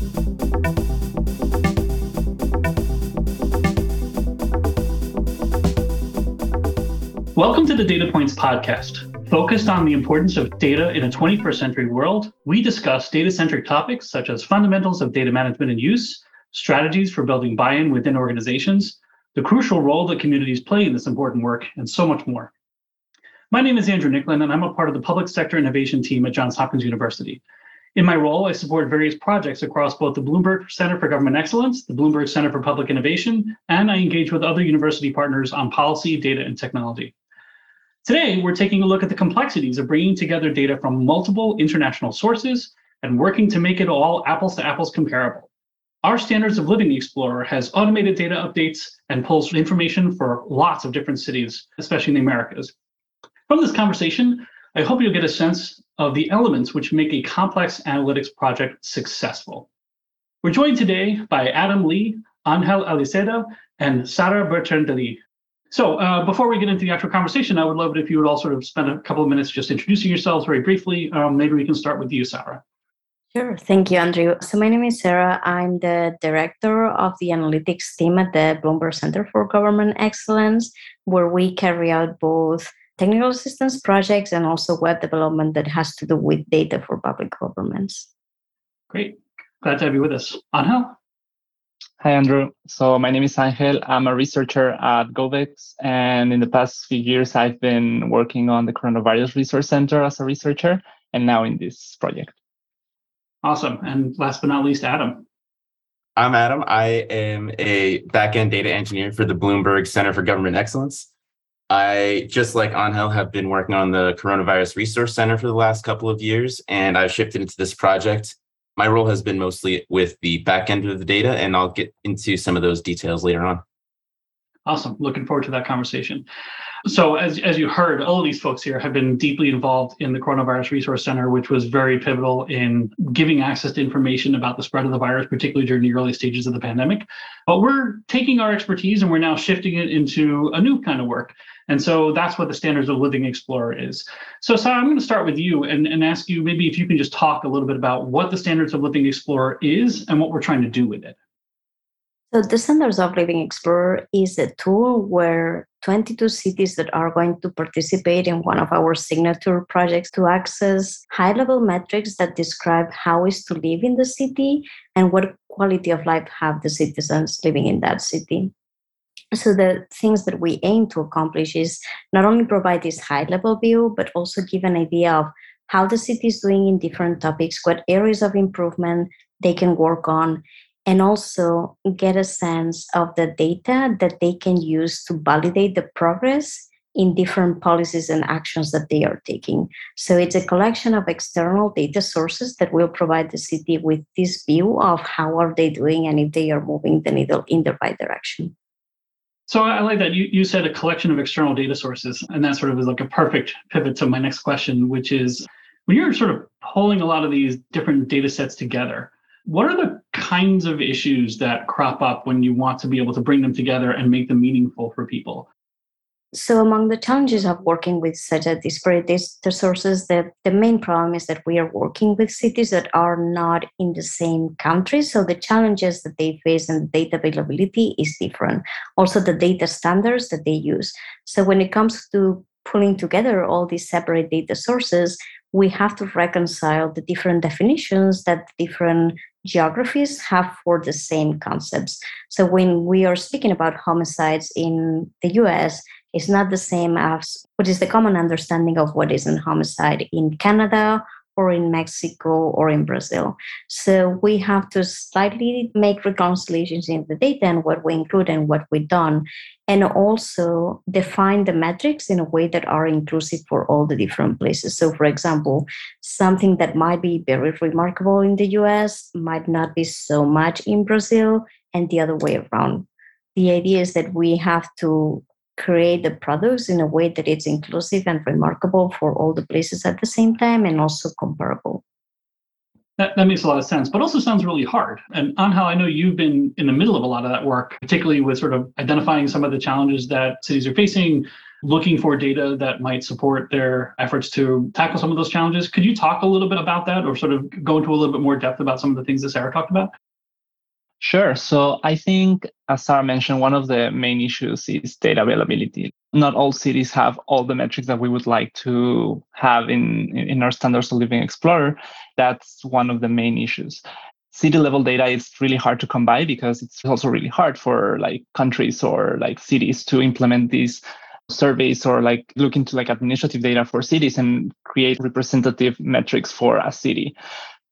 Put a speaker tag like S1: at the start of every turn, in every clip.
S1: Welcome to the Data Points podcast. Focused on the importance of data in a 21st century world, we discuss data centric topics such as fundamentals of data management and use, strategies for building buy in within organizations, the crucial role that communities play in this important work, and so much more. My name is Andrew Nicklin, and I'm a part of the public sector innovation team at Johns Hopkins University. In my role, I support various projects across both the Bloomberg Center for Government Excellence, the Bloomberg Center for Public Innovation, and I engage with other university partners on policy, data, and technology. Today, we're taking a look at the complexities of bringing together data from multiple international sources and working to make it all apples to apples comparable. Our Standards of Living Explorer has automated data updates and pulls information for lots of different cities, especially in the Americas. From this conversation, I hope you'll get a sense of the elements which make a complex analytics project successful. We're joined today by Adam Lee, Angel Aliseda, and Sara Bertran So uh, before we get into the actual conversation, I would love it if you would all sort of spend a couple of minutes just introducing yourselves very briefly. Um, maybe we can start with you, Sara.
S2: Sure. Thank you, Andrew. So, my name is Sara. I'm the director of the analytics team at the Bloomberg Center for Government Excellence, where we carry out both technical assistance projects and also web development that has to do with data for public governments.
S1: Great. Glad to have you with us. Angel?
S3: Hi, Andrew. So, my name is Angel. I'm a researcher at GovEx. And in the past few years, I've been working on the Coronavirus Resource Center as a researcher and now in this project.
S1: Awesome. And last but not least, Adam.
S4: I'm Adam. I am a backend data engineer for the Bloomberg Center for Government Excellence. I, just like Angel, have been working on the Coronavirus Resource Center for the last couple of years, and I've shifted into this project. My role has been mostly with the backend of the data, and I'll get into some of those details later on.
S1: Awesome. Looking forward to that conversation. So, as, as you heard, all of these folks here have been deeply involved in the Coronavirus Resource Center, which was very pivotal in giving access to information about the spread of the virus, particularly during the early stages of the pandemic. But we're taking our expertise and we're now shifting it into a new kind of work. And so that's what the Standards of Living Explorer is. So, Sara, I'm going to start with you and, and ask you maybe if you can just talk a little bit about what the Standards of Living Explorer is and what we're trying to do with it.
S2: So the Standards of Living Explorer is a tool where 22 cities that are going to participate in one of our signature projects to access high level metrics that describe how is to live in the city and what quality of life have the citizens living in that city. So the things that we aim to accomplish is not only provide this high level view, but also give an idea of how the city is doing in different topics, what areas of improvement they can work on, and also get a sense of the data that they can use to validate the progress in different policies and actions that they are taking. So it's a collection of external data sources that will provide the city with this view of how are they doing and if they are moving the needle in the right direction.
S1: So I like that you, you said a collection of external data sources, and that sort of is like a perfect pivot to my next question, which is when you're sort of pulling a lot of these different data sets together, what are the kinds of issues that crop up when you want to be able to bring them together and make them meaningful for people?
S2: So, among the challenges of working with such a disparate data sources, the, the main problem is that we are working with cities that are not in the same country. So, the challenges that they face and data availability is different. Also, the data standards that they use. So, when it comes to pulling together all these separate data sources, we have to reconcile the different definitions that different geographies have for the same concepts. So when we are speaking about homicides in the US, it's not the same as what is the common understanding of what is an homicide in Canada or in Mexico or in Brazil. So we have to slightly make reconciliations in the data and what we include and what we don't, and also define the metrics in a way that are inclusive for all the different places. So, for example, something that might be very remarkable in the US might not be so much in Brazil, and the other way around. The idea is that we have to create the products in a way that it's inclusive and remarkable for all the places at the same time and also comparable.
S1: That, that makes a lot of sense, but also sounds really hard. And Angel, I know you've been in the middle of a lot of that work, particularly with sort of identifying some of the challenges that cities are facing, looking for data that might support their efforts to tackle some of those challenges. Could you talk a little bit about that or sort of go into a little bit more depth about some of the things that Sara talked about?
S3: Sure. So I think, as Sara mentioned, one of the main issues is data availability. Not all cities have all the metrics that we would like to have in, in our standards of living explorer. That's one of the main issues. City level data is really hard to come by because it's also really hard for like countries or like cities to implement these surveys or like look into like administrative data for cities and create representative metrics for a city.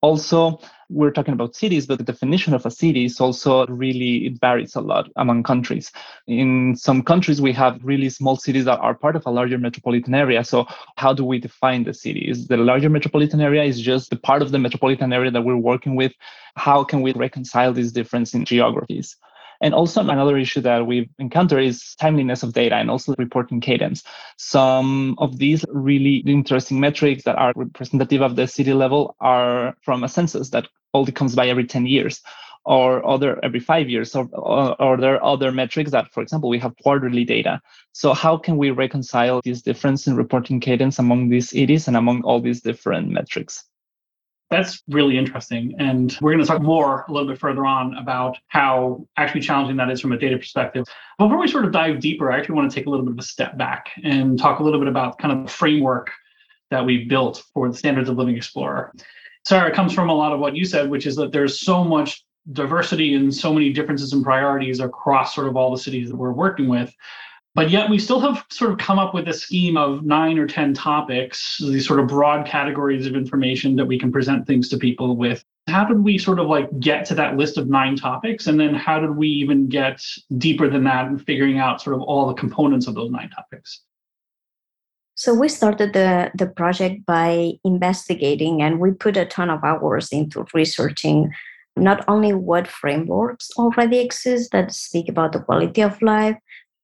S3: Also, we're talking about cities, but the definition of a city is also really, it varies a lot among countries. In some countries, we have really small cities that are part of a larger metropolitan area. So, how do we define the city? Is the larger metropolitan area is just the part of the metropolitan area that we're working with? How can we reconcile this difference in geographies? And also another issue that we've encountered is timeliness of data and also reporting cadence. Some of these really interesting metrics that are representative of the city level are from a census that only comes by every 10 years or other every five years or, or, or, there are other metrics that for example we have quarterly data so how can we reconcile this difference in reporting cadence among these cities and among all these different metrics
S1: that's really interesting. And we're going to talk more a little bit further on about how actually challenging that is from a data perspective. Before we sort of dive deeper, I actually want to take a little bit of a step back and talk a little bit about kind of the framework that we built for the standards of living explorer. Sara, it comes from a lot of what you said, which is that there's so much diversity and so many differences and priorities across sort of all the cities that we're working with but yet we still have sort of come up with a scheme of nine or 10 topics, these sort of broad categories of information that we can present things to people with. How did we sort of like get to that list of nine topics? And then how did we even get deeper than that and figuring out sort of all the components of those nine topics?
S2: So we started the, the project by investigating and we put a ton of hours into researching not only what frameworks already exist that speak about the quality of life,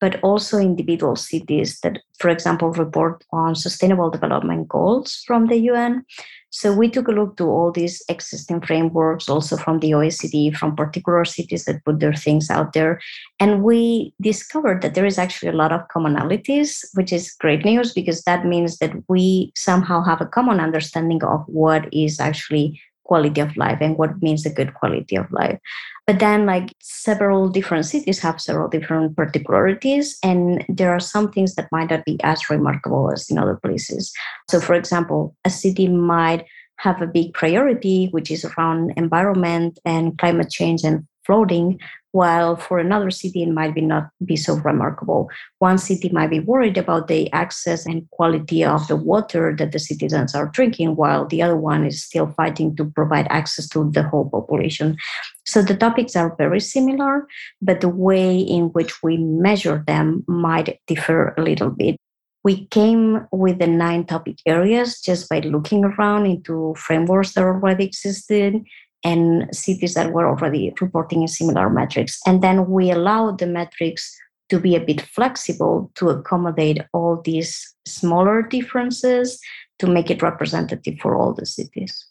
S2: but also individual cities that, for example, report on sustainable development goals from the UN. So we took a look to all these existing frameworks, also from the OECD, from particular cities that put their things out there. And we discovered that there is actually a lot of commonalities, which is great news because that means that we somehow have a common understanding of what is actually quality of life and what means a good quality of life. But then, like several different cities have several different particularities, and there are some things that might not be as remarkable as in other places. So, for example, a city might have a big priority, which is around environment and climate change and flooding, while for another city it might be not be so remarkable. One city might be worried about the access and quality of the water that the citizens are drinking, while the other one is still fighting to provide access to the whole population. So the topics are very similar, but the way in which we measure them might differ a little bit. We came with the nine topic areas just by looking around into frameworks that already existed and cities that were already reporting in similar metrics. And then we allowed the metrics to be a bit flexible to accommodate all these smaller differences to make it representative for all the cities.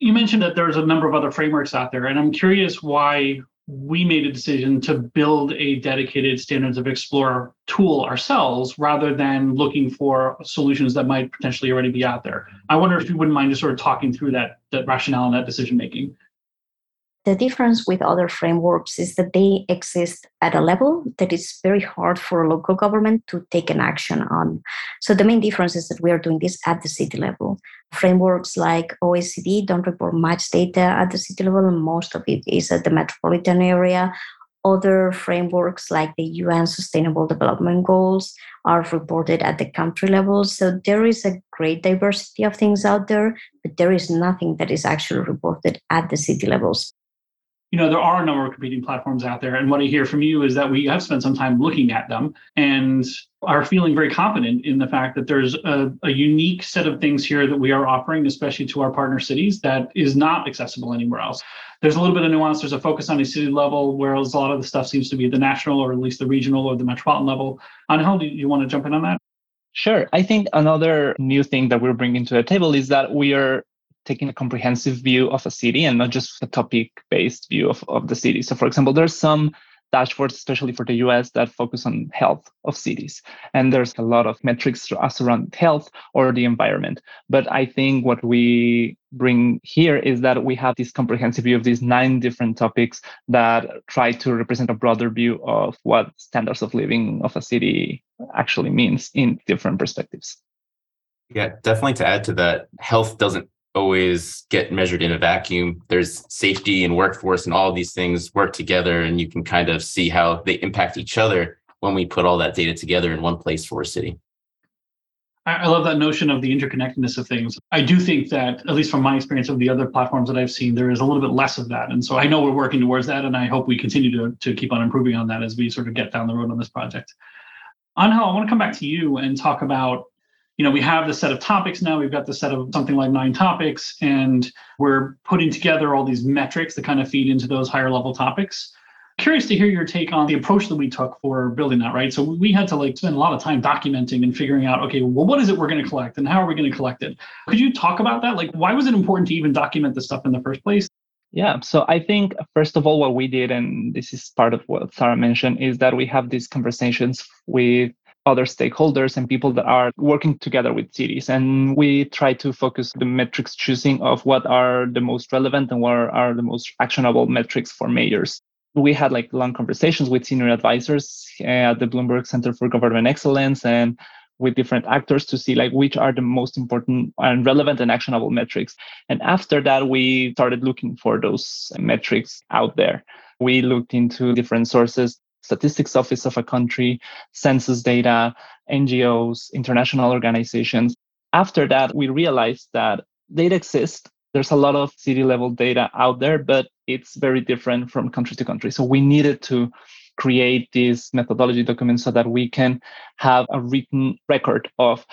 S1: You mentioned that there's a number of other frameworks out there, and I'm curious why we made a decision to build a dedicated standards of explorer tool ourselves rather than looking for solutions that might potentially already be out there. I wonder if you wouldn't mind just sort of talking through that that rationale and that decision making
S2: the difference with other frameworks is that they exist at a level that is very hard for a local government to take an action on. So the main difference is that we are doing this at the city level. Frameworks like OECD don't report much data at the city level, and most of it is at the metropolitan area. Other frameworks like the UN Sustainable Development Goals are reported at the country level. So there is a great diversity of things out there, but there is nothing that is actually reported at the city levels
S1: you know there are a number of competing platforms out there. And what i hear from you is that we have spent some time looking at them and are feeling very confident in the fact that there's a, a, unique set of things here that we are offering especially to our partner cities that is not accessible anywhere else. There's a little bit of nuance. There's a focus on a city level whereas a lot of the stuff seems to be the national or at least the regional or the metropolitan level. Angel, do you want to jump in on that?
S3: Sure. I think another new thing that we're bringing to the table is that we are taking a comprehensive view of a city and not just a topic based view of, of the city. So, for example, there's some dashboards, especially for the US, that focus on health of cities. And there's a lot of metrics around health or the environment. But I think what we bring here is that we have this comprehensive view of these nine different topics that try to represent a broader view of what standards of living of a city actually means in different perspectives.
S4: Yeah, definitely to add to that, health doesn't always get measured in a vacuum. There's safety and workforce and all these things work together, and you can kind of see how they impact each other when we put all that data together in one place for a city.
S1: I love that notion of the interconnectedness of things. I do think that, at least from my experience of the other platforms that I've seen, there is a little bit less of that. And so I know we're working towards that, and I hope we continue to, to keep on improving on that as we sort of get down the road on this project. Angel, I want to come back to you and talk about you know, we have the set of topics now. We've got the set of something like nine topics, and we're putting together all these metrics that kind of feed into those higher level topics. Curious to hear your take on the approach that we took for building that, right? So we had to like spend a lot of time documenting and figuring out, okay, well, what is it we're going to collect and how are we going to collect it? Could you talk about that? Like, why was it important to even document this stuff in the first place?
S3: Yeah, so I think first of all, what we did, and this is part of what Sara mentioned, is that we have these conversations with other stakeholders and people that are working together with cities. And we try to focus the metrics choosing of what are the most relevant and what are the most actionable metrics for mayors. We had like long conversations with senior advisors at the Bloomberg Center for Government Excellence and with different actors to see like which are the most important and relevant and actionable metrics. And after that, we started looking for those metrics out there. We looked into different sources statistics office of a country, census data, NGOs, international organizations. After that, we realized that data exists. There's a lot of city level data out there, but it's very different from country to country. So we needed to create this methodology document so that we can have a written record of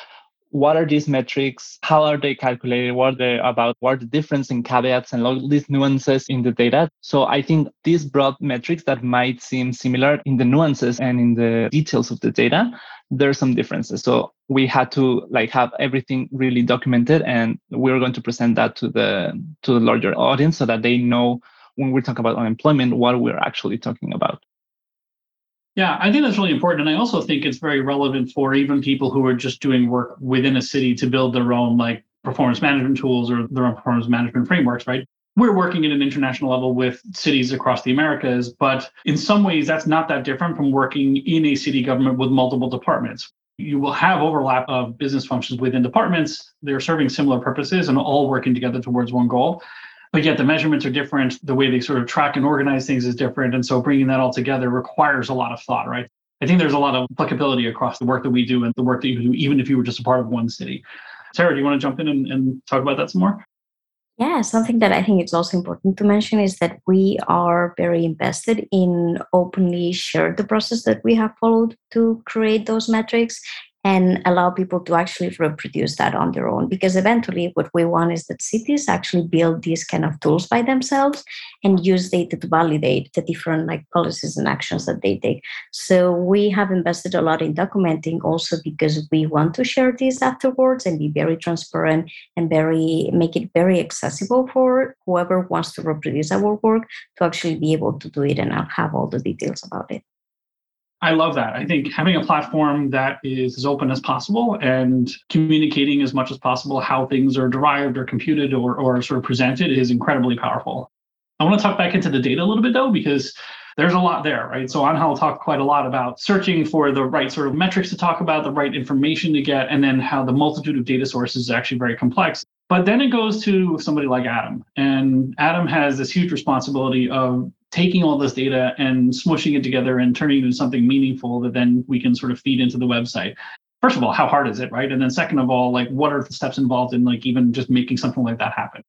S3: what are these metrics? How are they calculated? What are they about? What are the difference in caveats and all these nuances in the data? So I think these broad metrics that might seem similar in the nuances and in the details of the data, there's some differences. So we had to like have everything really documented and we're going to present that to the to the larger audience so that they know when we talk about unemployment what we're actually talking about.
S1: Yeah, I think that's really important. And I also think it's very relevant for even people who are just doing work within a city to build their own like performance management tools or their own performance management frameworks, right? We're working at an international level with cities across the Americas, but in some ways, that's not that different from working in a city government with multiple departments. You will have overlap of business functions within departments. They're serving similar purposes and all working together towards one goal but yet the measurements are different. The way they sort of track and organize things is different. And so bringing that all together requires a lot of thought, right? I think there's a lot of applicability across the work that we do and the work that you do, even if you were just a part of one city. Sara, do you want to jump in and, and talk about that some more?
S2: Yeah, something that I think it's also important to mention is that we are very invested in openly share the process that we have followed to create those metrics and allow people to actually reproduce that on their own. Because eventually what we want is that cities actually build these kind of tools by themselves and use data to validate the different like policies and actions that they take. So we have invested a lot in documenting also because we want to share this afterwards and be very transparent and very make it very accessible for whoever wants to reproduce our work to actually be able to do it and have all the details about it
S1: I love that. I think having a platform that is as open as possible and communicating as much as possible how things are derived or computed or, or sort of presented is incredibly powerful. I want to talk back into the data a little bit though, because there's a lot there, right? So Angel talked quite a lot about searching for the right sort of metrics to talk about, the right information to get, and then how the multitude of data sources is actually very complex. But then it goes to somebody like Adam. And Adam has this huge responsibility of taking all this data and smushing it together and turning it into something meaningful that then we can sort of feed into the website. First of all how hard is it right? And then second of all like what are the steps involved in like even just making something like that happen?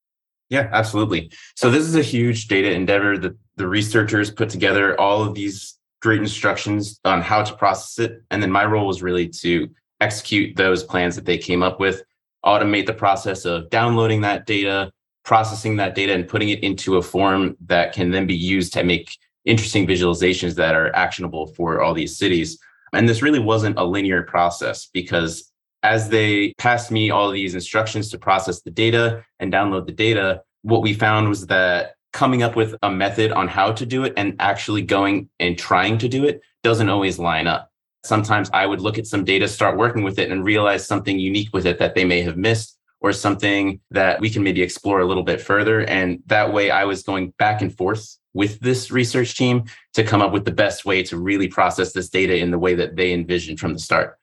S4: Yeah absolutely. So this is a huge data endeavor that the researchers put together all of these great instructions on how to process it. And then my role was really to execute those plans that they came up with automate the process of downloading that data processing that data and putting it into a form that can then be used to make interesting visualizations that are actionable for all these cities. And this really wasn't a linear process because as they passed me all these instructions to process the data and download the data, what we found was that coming up with a method on how to do it and actually going and trying to do it doesn't always line up. Sometimes I would look at some data, start working with it, and realize something unique with it that they may have missed or something that we can maybe explore a little bit further. And that way I was going back and forth with this research team to come up with the best way to really process this data in the way that they envisioned from the start.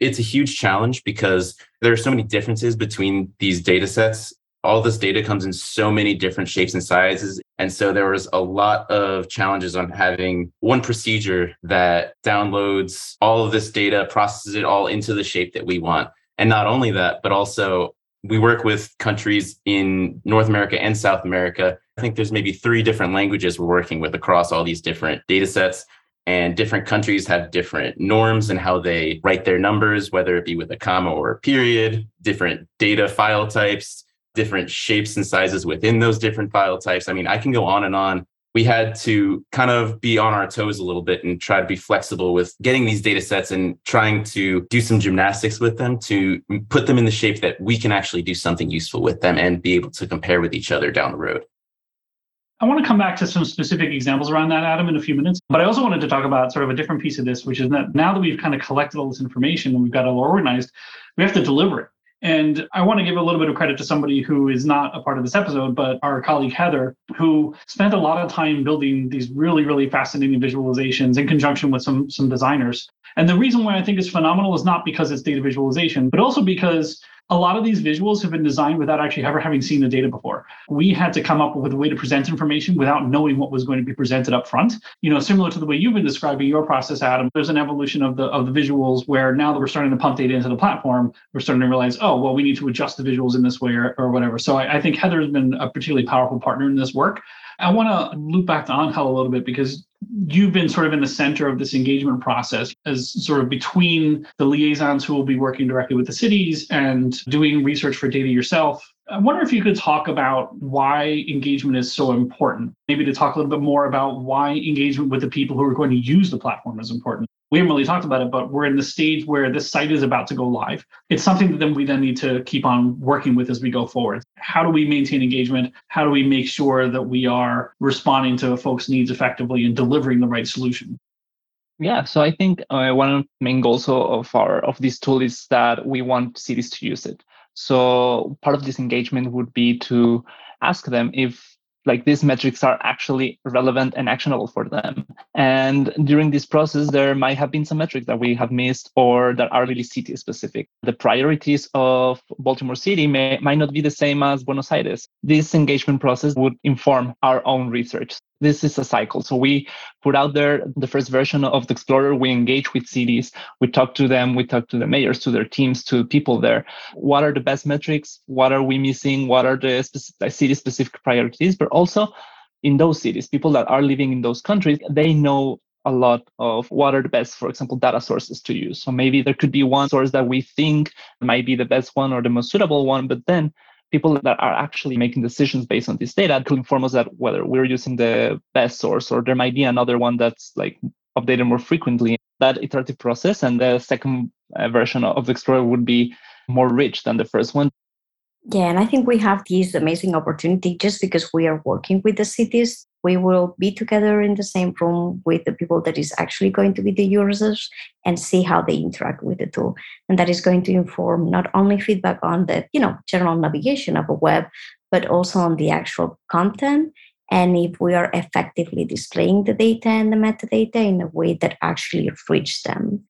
S4: It's a huge challenge because there are so many differences between these data sets. All this data comes in so many different shapes and sizes. And so there was a lot of challenges on having one procedure that downloads all of this data, processes it all into the shape that we want. And not only that, but also we work with countries in North America and South America. I think there's maybe three different languages we're working with across all these different data sets. And different countries have different norms and how they write their numbers, whether it be with a comma or a period, different data file types, different shapes and sizes within those different file types. I mean, I can go on and on we had to kind of be on our toes a little bit and try to be flexible with getting these data sets and trying to do some gymnastics with them to put them in the shape that we can actually do something useful with them and be able to compare with each other down the road.
S1: I want to come back to some specific examples around that, Adam, in a few minutes. But I also wanted to talk about sort of a different piece of this, which is that now that we've kind of collected all this information and we've got it all organized, we have to deliver it. And I want to give a little bit of credit to somebody who is not a part of this episode, but our colleague Heather, who spent a lot of time building these really, really fascinating visualizations in conjunction with some, some designers. And the reason why I think it's phenomenal is not because it's data visualization, but also because a lot of these visuals have been designed without actually ever having seen the data before. We had to come up with a way to present information without knowing what was going to be presented up front. You know, similar to the way you've been describing your process, Adam, there's an evolution of the of the visuals where now that we're starting to pump data into the platform, we're starting to realize, oh, well, we need to adjust the visuals in this way or, or whatever. So I, I think Heather's been a particularly powerful partner in this work. I want to loop back to Angel a little bit because you've been sort of in the center of this engagement process as sort of between the liaisons who will be working directly with the cities and doing research for data yourself. I wonder if you could talk about why engagement is so important. Maybe to talk a little bit more about why engagement with the people who are going to use the platform is important we haven't really talked about it, but we're in the stage where this site is about to go live. It's something that then we then need to keep on working with as we go forward. How do we maintain engagement? How do we make sure that we are responding to folks' needs effectively and delivering the right solution?
S3: Yeah, so I think uh, one of the main goals of our of this tool is that we want cities to use it. So part of this engagement would be to ask them if like these metrics are actually relevant and actionable for them. And during this process, there might have been some metrics that we have missed or that are really city specific. The priorities of Baltimore City may, might not be the same as Buenos Aires. This engagement process would inform our own research this is a cycle. So we put out there the first version of the Explorer. We engage with cities. We talk to them. We talk to the mayors, to their teams, to people there. What are the best metrics? What are we missing? What are the specific, city specific priorities? But also in those cities, people that are living in those countries, they know a lot of what are the best, for example, data sources to use. So maybe there could be one source that we think might be the best one or the most suitable one, but then people that are actually making decisions based on this data to inform us that whether we're using the best source or there might be another one that's like updated more frequently. That iterative process and the second uh, version of the Explorer would be more rich than the first one.
S2: Yeah, and I think we have this amazing opportunity just because we are working with the cities. We will be together in the same room with the people that is actually going to be the users and see how they interact with the tool. And that is going to inform not only feedback on the, you know, general navigation of a web, but also on the actual content and if we are effectively displaying the data and the metadata in a way that actually reaches them.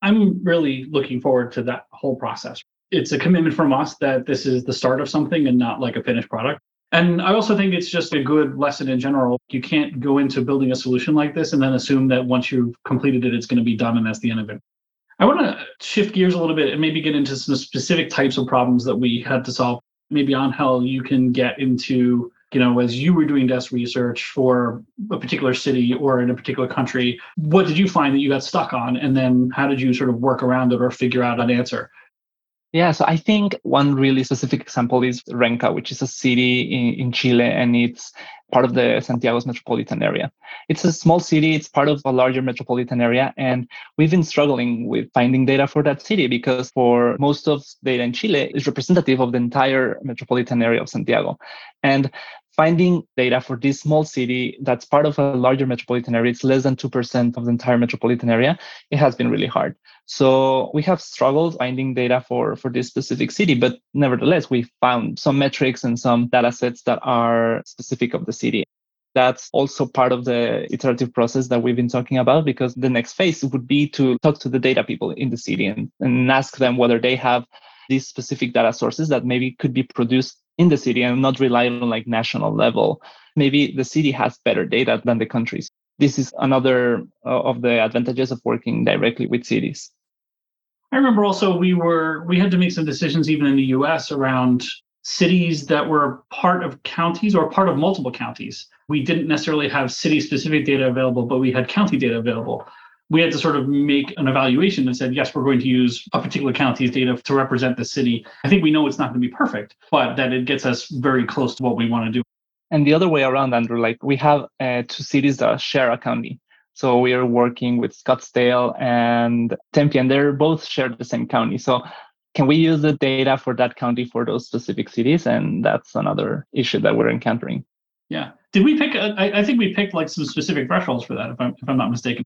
S1: I'm really looking forward to that whole process it's a commitment from us that this is the start of something and not like a finished product. And I also think it's just a good lesson in general. You can't go into building a solution like this and then assume that once you've completed it, it's going to be done and that's the end of it. I want to shift gears a little bit and maybe get into some specific types of problems that we had to solve. Maybe Angel, you can get into, you know, as you were doing desk research for a particular city or in a particular country, what did you find that you got stuck on? And then how did you sort of work around it or figure out an answer?
S3: Yeah, so I think one really specific example is Renca, which is a city in, in Chile and it's part of the Santiago's metropolitan area. It's a small city, it's part of a larger metropolitan area. And we've been struggling with finding data for that city because for most of data in Chile is representative of the entire metropolitan area of Santiago. And finding data for this small city that's part of a larger metropolitan area, it's less than 2% of the entire metropolitan area, it has been really hard. So we have struggled finding data for, for this specific city, but nevertheless, we found some metrics and some data sets that are specific of the city. That's also part of the iterative process that we've been talking about because the next phase would be to talk to the data people in the city and, and ask them whether they have these specific data sources that maybe could be produced in the city and not rely on like national level. Maybe the city has better data than the countries. This is another uh, of the advantages of working directly with cities.
S1: I remember also we were we had to make some decisions even in the US around cities that were part of counties or part of multiple counties. We didn't necessarily have city specific data available, but we had county data available we had to sort of make an evaluation and said, yes, we're going to use a particular county's data to represent the city. I think we know it's not going to be perfect, but that it gets us very close to what we want to do.
S3: And the other way around, Andrew, like we have uh, two cities that share a county. So we are working with Scottsdale and Tempe, and they're both share the same county. So can we use the data for that county for those specific cities? And that's another issue that we're encountering.
S1: Yeah. Did we pick? I, I think we picked like some specific thresholds for that, if I'm, if I'm not mistaken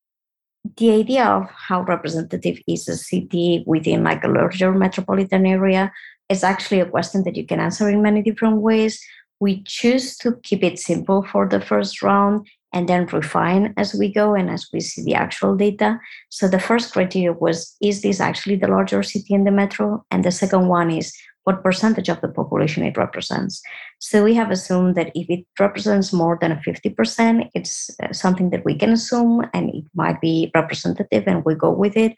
S2: the idea of how representative is a city within like a larger metropolitan area is actually a question that you can answer in many different ways. We choose to keep it simple for the first round and then refine as we go and as we see the actual data. So the first criteria was is this actually the larger city in the metro? And the second one is what percentage of the population it represents. So we have assumed that if it represents more than a 50%, it's uh, something that we can assume and it might be representative and we go with it.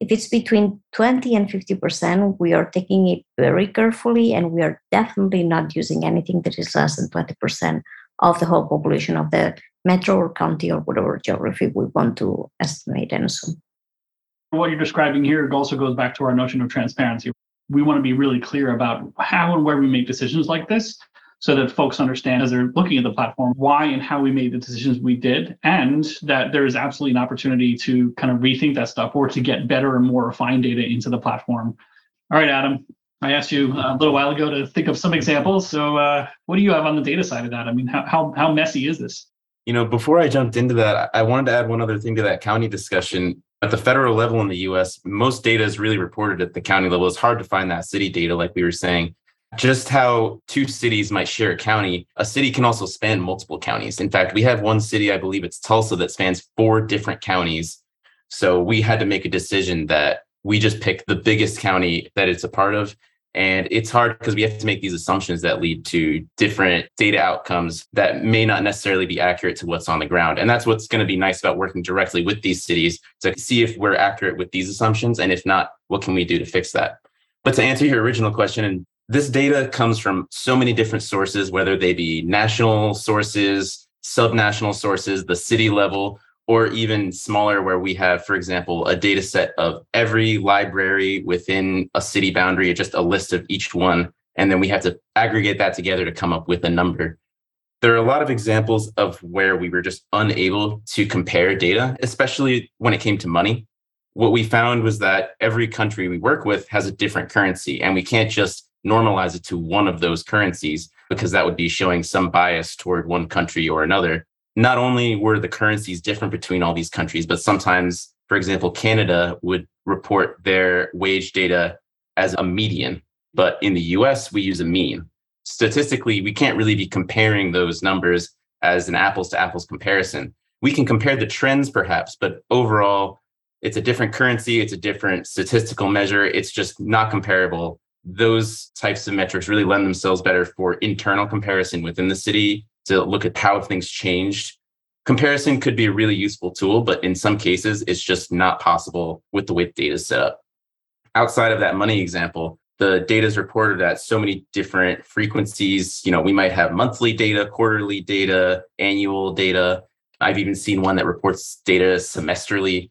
S2: If it's between 20 and 50%, we are taking it very carefully and we are definitely not using anything that is less than 20% of the whole population of the metro or county or whatever geography we want to estimate and assume.
S1: What you're describing here also goes back to our notion of transparency we want to be really clear about how and where we make decisions like this so that folks understand as they're looking at the platform why and how we made the decisions we did and that there is absolutely an opportunity to kind of rethink that stuff or to get better and more refined data into the platform. All right adam i asked you a little while ago to think of some examples so uh, what do you have on the data side of that? I mean how, how, how messy is this?
S4: You know before i jumped into that i wanted to add one other thing to that county discussion at the federal level in the US, most data is really reported at the county level. It's hard to find that city data, like we were saying. Just how two cities might share a county, a city can also span multiple counties. In fact, we have one city, I believe it's Tulsa, that spans four different counties. So we had to make a decision that we just pick the biggest county that it's a part of and it's hard because we have to make these assumptions that lead to different data outcomes that may not necessarily be accurate to what's on the ground. And that's what's going to be nice about working directly with these cities to see if we're accurate with these assumptions. And if not, what can we do to fix that? But to answer your original question, and this data comes from so many different sources, whether they be national sources, subnational sources, the city level, or even smaller where we have for example a data set of every library within a city boundary just a list of each one and then we have to aggregate that together to come up with a number. There are a lot of examples of where we were just unable to compare data especially when it came to money. What we found was that every country we work with has a different currency and we can't just normalize it to one of those currencies because that would be showing some bias toward one country or another not only were the currencies different between all these countries, but sometimes, for example, Canada would report their wage data as a median, but in the US, we use a mean. Statistically, we can't really be comparing those numbers as an apples to apples comparison. We can compare the trends perhaps, but overall, it's a different currency, it's a different statistical measure, it's just not comparable. Those types of metrics really lend themselves better for internal comparison within the city to look at how things changed. Comparison could be a really useful tool, but in some cases, it's just not possible with the way the data is set up. Outside of that money example, the data is reported at so many different frequencies. You know, we might have monthly data, quarterly data, annual data. I've even seen one that reports data semesterly,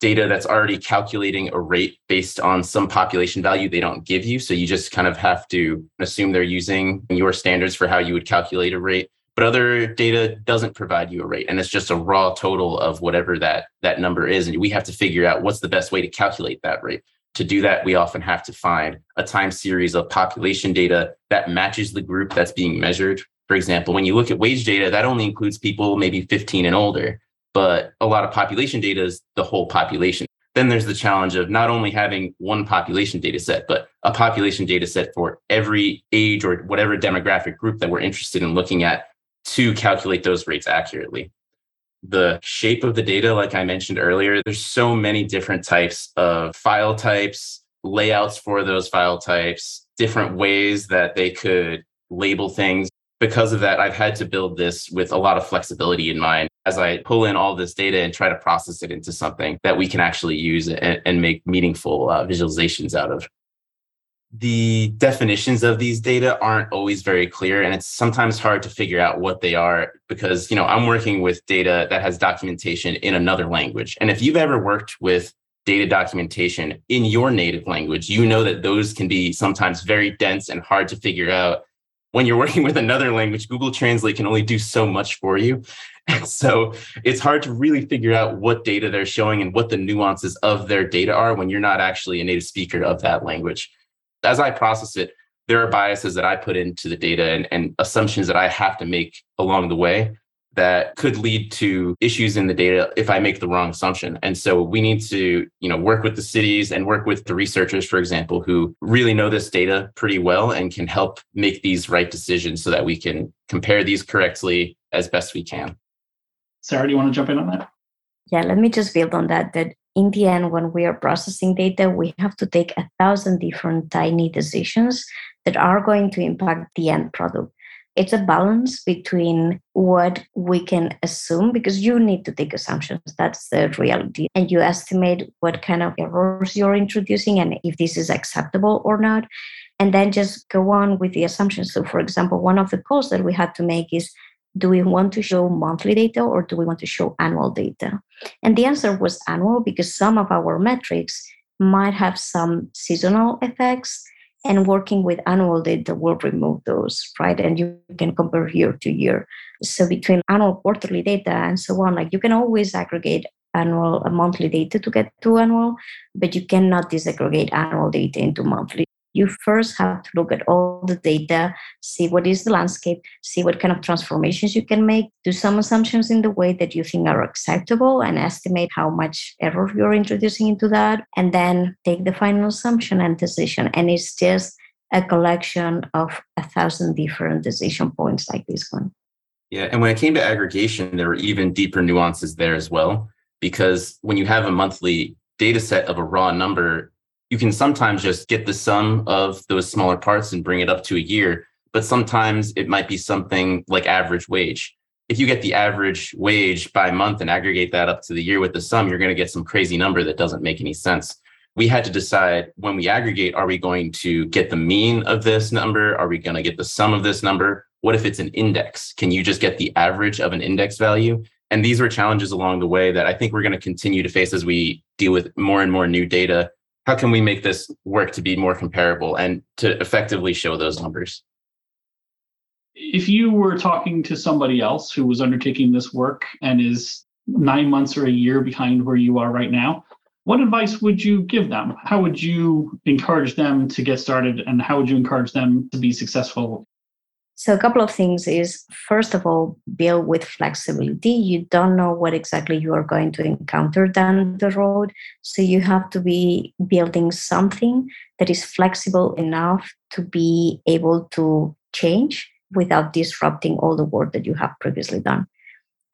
S4: data that's already calculating a rate based on some population value they don't give you. So you just kind of have to assume they're using your standards for how you would calculate a rate but other data doesn't provide you a rate and it's just a raw total of whatever that that number is and we have to figure out what's the best way to calculate that rate to do that we often have to find a time series of population data that matches the group that's being measured For example, when you look at wage data, that only includes people maybe 15 and older, but a lot of population data is the whole population. Then there's the challenge of not only having one population data set, but a population data set for every age or whatever demographic group that we're interested in looking at to calculate those rates accurately. The shape of the data, like I mentioned earlier, there's so many different types of file types, layouts for those file types, different ways that they could label things. Because of that, I've had to build this with a lot of flexibility in mind as I pull in all this data and try to process it into something that we can actually use and, and make meaningful uh, visualizations out of. The definitions of these data aren't always very clear, and it's sometimes hard to figure out what they are because you know I'm working with data that has documentation in another language. And if you've ever worked with data documentation in your native language, you know that those can be sometimes very dense and hard to figure out. When you're working with another language, Google Translate can only do so much for you. And so it's hard to really figure out what data they're showing and what the nuances of their data are when you're not actually a native speaker of that language. As I process it, there are biases that I put into the data and, and assumptions that I have to make along the way that could lead to issues in the data if I make the wrong assumption. And so we need to, you know, work with the cities and work with the researchers, for example, who really know this data pretty well and can help make these right decisions so that we can compare these correctly as best we can.
S1: Sara, do you want to jump in on that?
S2: Yeah, let me just build on that. That in the end, when we are processing data, we have to take a thousand different tiny decisions that are going to impact the end product. It's a balance between what we can assume because you need to take assumptions. That's the reality. And you estimate what kind of errors you're introducing and if this is acceptable or not. And then just go on with the assumptions. So for example one of the calls that we had to make is do we want to show monthly data or do we want to show annual data? And the answer was annual because some of our metrics might have some seasonal effects and working with annual data will remove those right? And you can compare year to year. So between annual quarterly data and so on like you can always aggregate annual monthly data to get to annual but you cannot disaggregate annual data into monthly you first have to look at all the data, see what is the landscape, see what kind of transformations you can make, do some assumptions in the way that you think are acceptable, and estimate how much error you're introducing into that, and then take the final assumption and decision. And it's just a collection of a thousand different decision points like this one.
S4: Yeah. And when it came to aggregation, there were even deeper nuances there as well. Because when you have a monthly data set of a raw number, you can sometimes just get the sum of those smaller parts and bring it up to a year. But sometimes it might be something like average wage. If you get the average wage by month and aggregate that up to the year with the sum, you're going to get some crazy number that doesn't make any sense. We had to decide when we aggregate, are we going to get the mean of this number? Are we going to get the sum of this number? What if it's an index? Can you just get the average of an index value? And these were challenges along the way that I think we're going to continue to face as we deal with more and more new data how can we make this work to be more comparable and to effectively show those numbers?
S1: If you were talking to somebody else who was undertaking this work and is nine months or a year behind where you are right now, what advice would you give them? How would you encourage them to get started and how would you encourage them to be successful
S2: so, a couple of things is first of all, build with flexibility. You don't know what exactly you are going to encounter down the road. So, you have to be building something that is flexible enough to be able to change without disrupting all the work that you have previously done.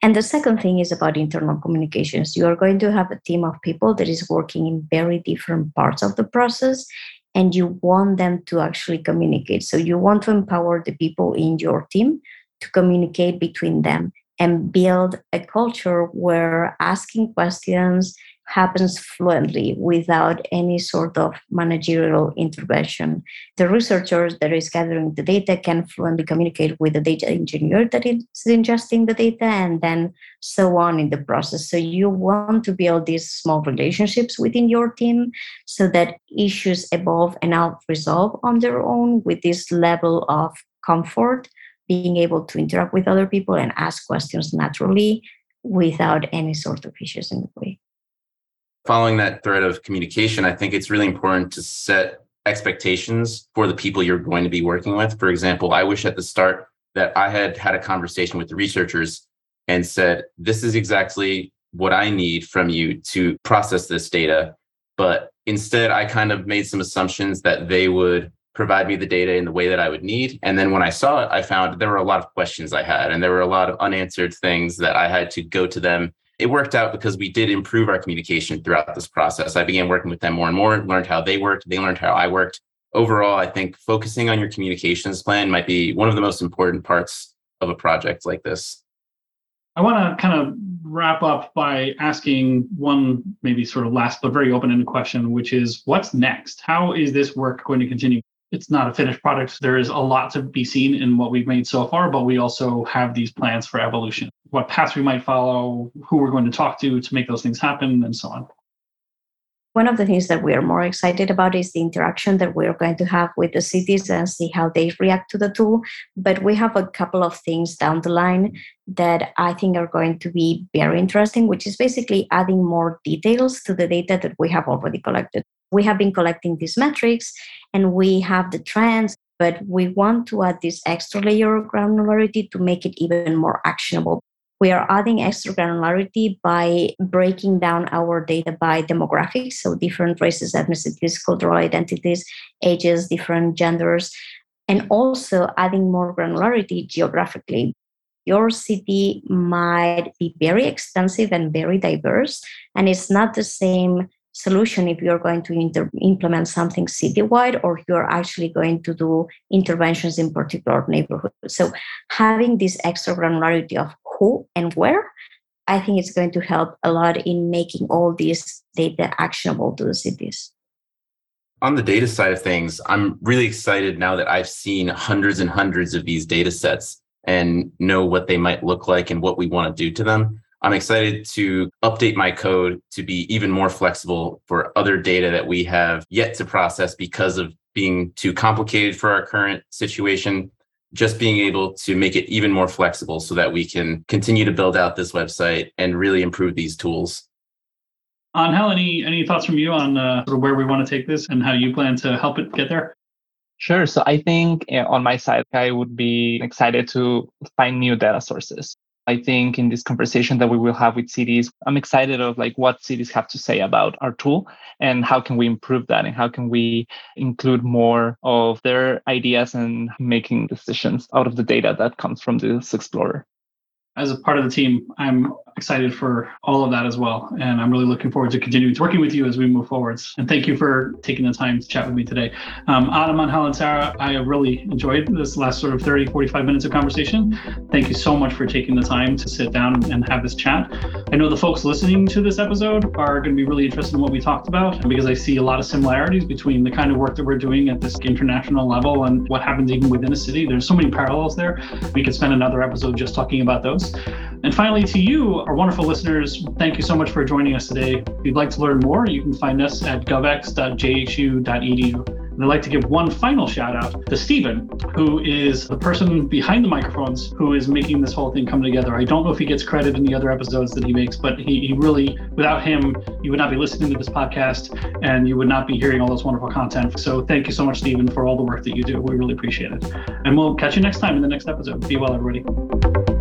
S2: And the second thing is about internal communications. You are going to have a team of people that is working in very different parts of the process, and you want them to actually communicate. So you want to empower the people in your team to communicate between them and build a culture where asking questions happens fluently without any sort of managerial intervention. The researcher that is gathering the data can fluently communicate with the data engineer that is ingesting the data and then so on in the process. So you want to build these small relationships within your team so that issues evolve and out resolve on their own with this level of comfort, being able to interact with other people and ask questions naturally without any sort of issues in the way
S4: following that thread of communication, I think it's really important to set expectations for the people you're going to be working with. For example, I wish at the start that I had had a conversation with the researchers and said, This is exactly what I need from you to process this data. But instead, I kind of made some assumptions that they would provide me the data in the way that I would need. And then when I saw it, I found there were a lot of questions I had, and there were a lot of unanswered things that I had to go to them. It worked out because we did improve our communication throughout this process. I began working with them more and more, learned how they worked, they learned how I worked. Overall, I think focusing on your communications plan might be one of the most important parts of a project like this.
S1: I want to kind of wrap up by asking one maybe sort of last but very open-ended question, which is what's next? How is this work going to continue? It's not a finished product. There is a lot to be seen in what we've made so far, but we also have these plans for evolution. What paths we might follow, who we're going to talk to to make those things happen, and so on.
S2: One of the things that we are more excited about is the interaction that we're going to have with the cities and see how they react to the tool. But we have a couple of things down the line that I think are going to be very interesting, which is basically adding more details to the data that we have already collected. We have been collecting these metrics and we have the trends, but we want to add this extra layer of granularity to make it even more actionable we are adding extra granularity by breaking down our data by demographics, so different races, ethnicities, cultural identities, ages, different genders, and also adding more granularity geographically. Your city might be very extensive and very diverse, and it's not the same solution if you're going to inter- implement something citywide or you're actually going to do interventions in particular neighborhoods. So having this extra granularity of who and where, I think it's going to help a lot in making all these data actionable to the cities.
S4: On the data side of things, I'm really excited now that I've seen hundreds and hundreds of these data sets and know what they might look like and what we want to do to them. I'm excited to update my code to be even more flexible for other data that we have yet to process because of being too complicated for our current situation just being able to make it even more flexible so that we can continue to build out this website and really improve these tools.
S1: Angel, any any thoughts from you on uh, sort of where we want to take this and how you plan to help it get there?
S3: Sure. So I think eh, on my side, I would be excited to find new data sources. I think in this conversation that we will have with cities, I'm excited of like what cities have to say about our tool and how can we improve that and how can we include more of their ideas and making decisions out of the data that comes from this explorer.
S1: As a part of the team, I'm excited for all of that as well. And I'm really looking forward to continuing to working with you as we move forwards. And thank you for taking the time to chat with me today. Um, Adam, and Sara, I really enjoyed this last sort of 30, 45 minutes of conversation. Thank you so much for taking the time to sit down and have this chat. I know the folks listening to this episode are going to be really interested in what we talked about because I see a lot of similarities between the kind of work that we're doing at this international level and what happens even within a city. There's so many parallels there. We could spend another episode just talking about those. And finally, to you, our wonderful listeners, thank you so much for joining us today. If you'd like to learn more, you can find us at govex.jhu.edu. And I'd like to give one final shout out to Stephen, who is the person behind the microphones who is making this whole thing come together. I don't know if he gets credit in the other episodes that he makes, but he, he really, without him, you would not be listening to this podcast and you would not be hearing all this wonderful content. So thank you so much, Stephen, for all the work that you do. We really appreciate it. And we'll catch you next time in the next episode. Be well, everybody.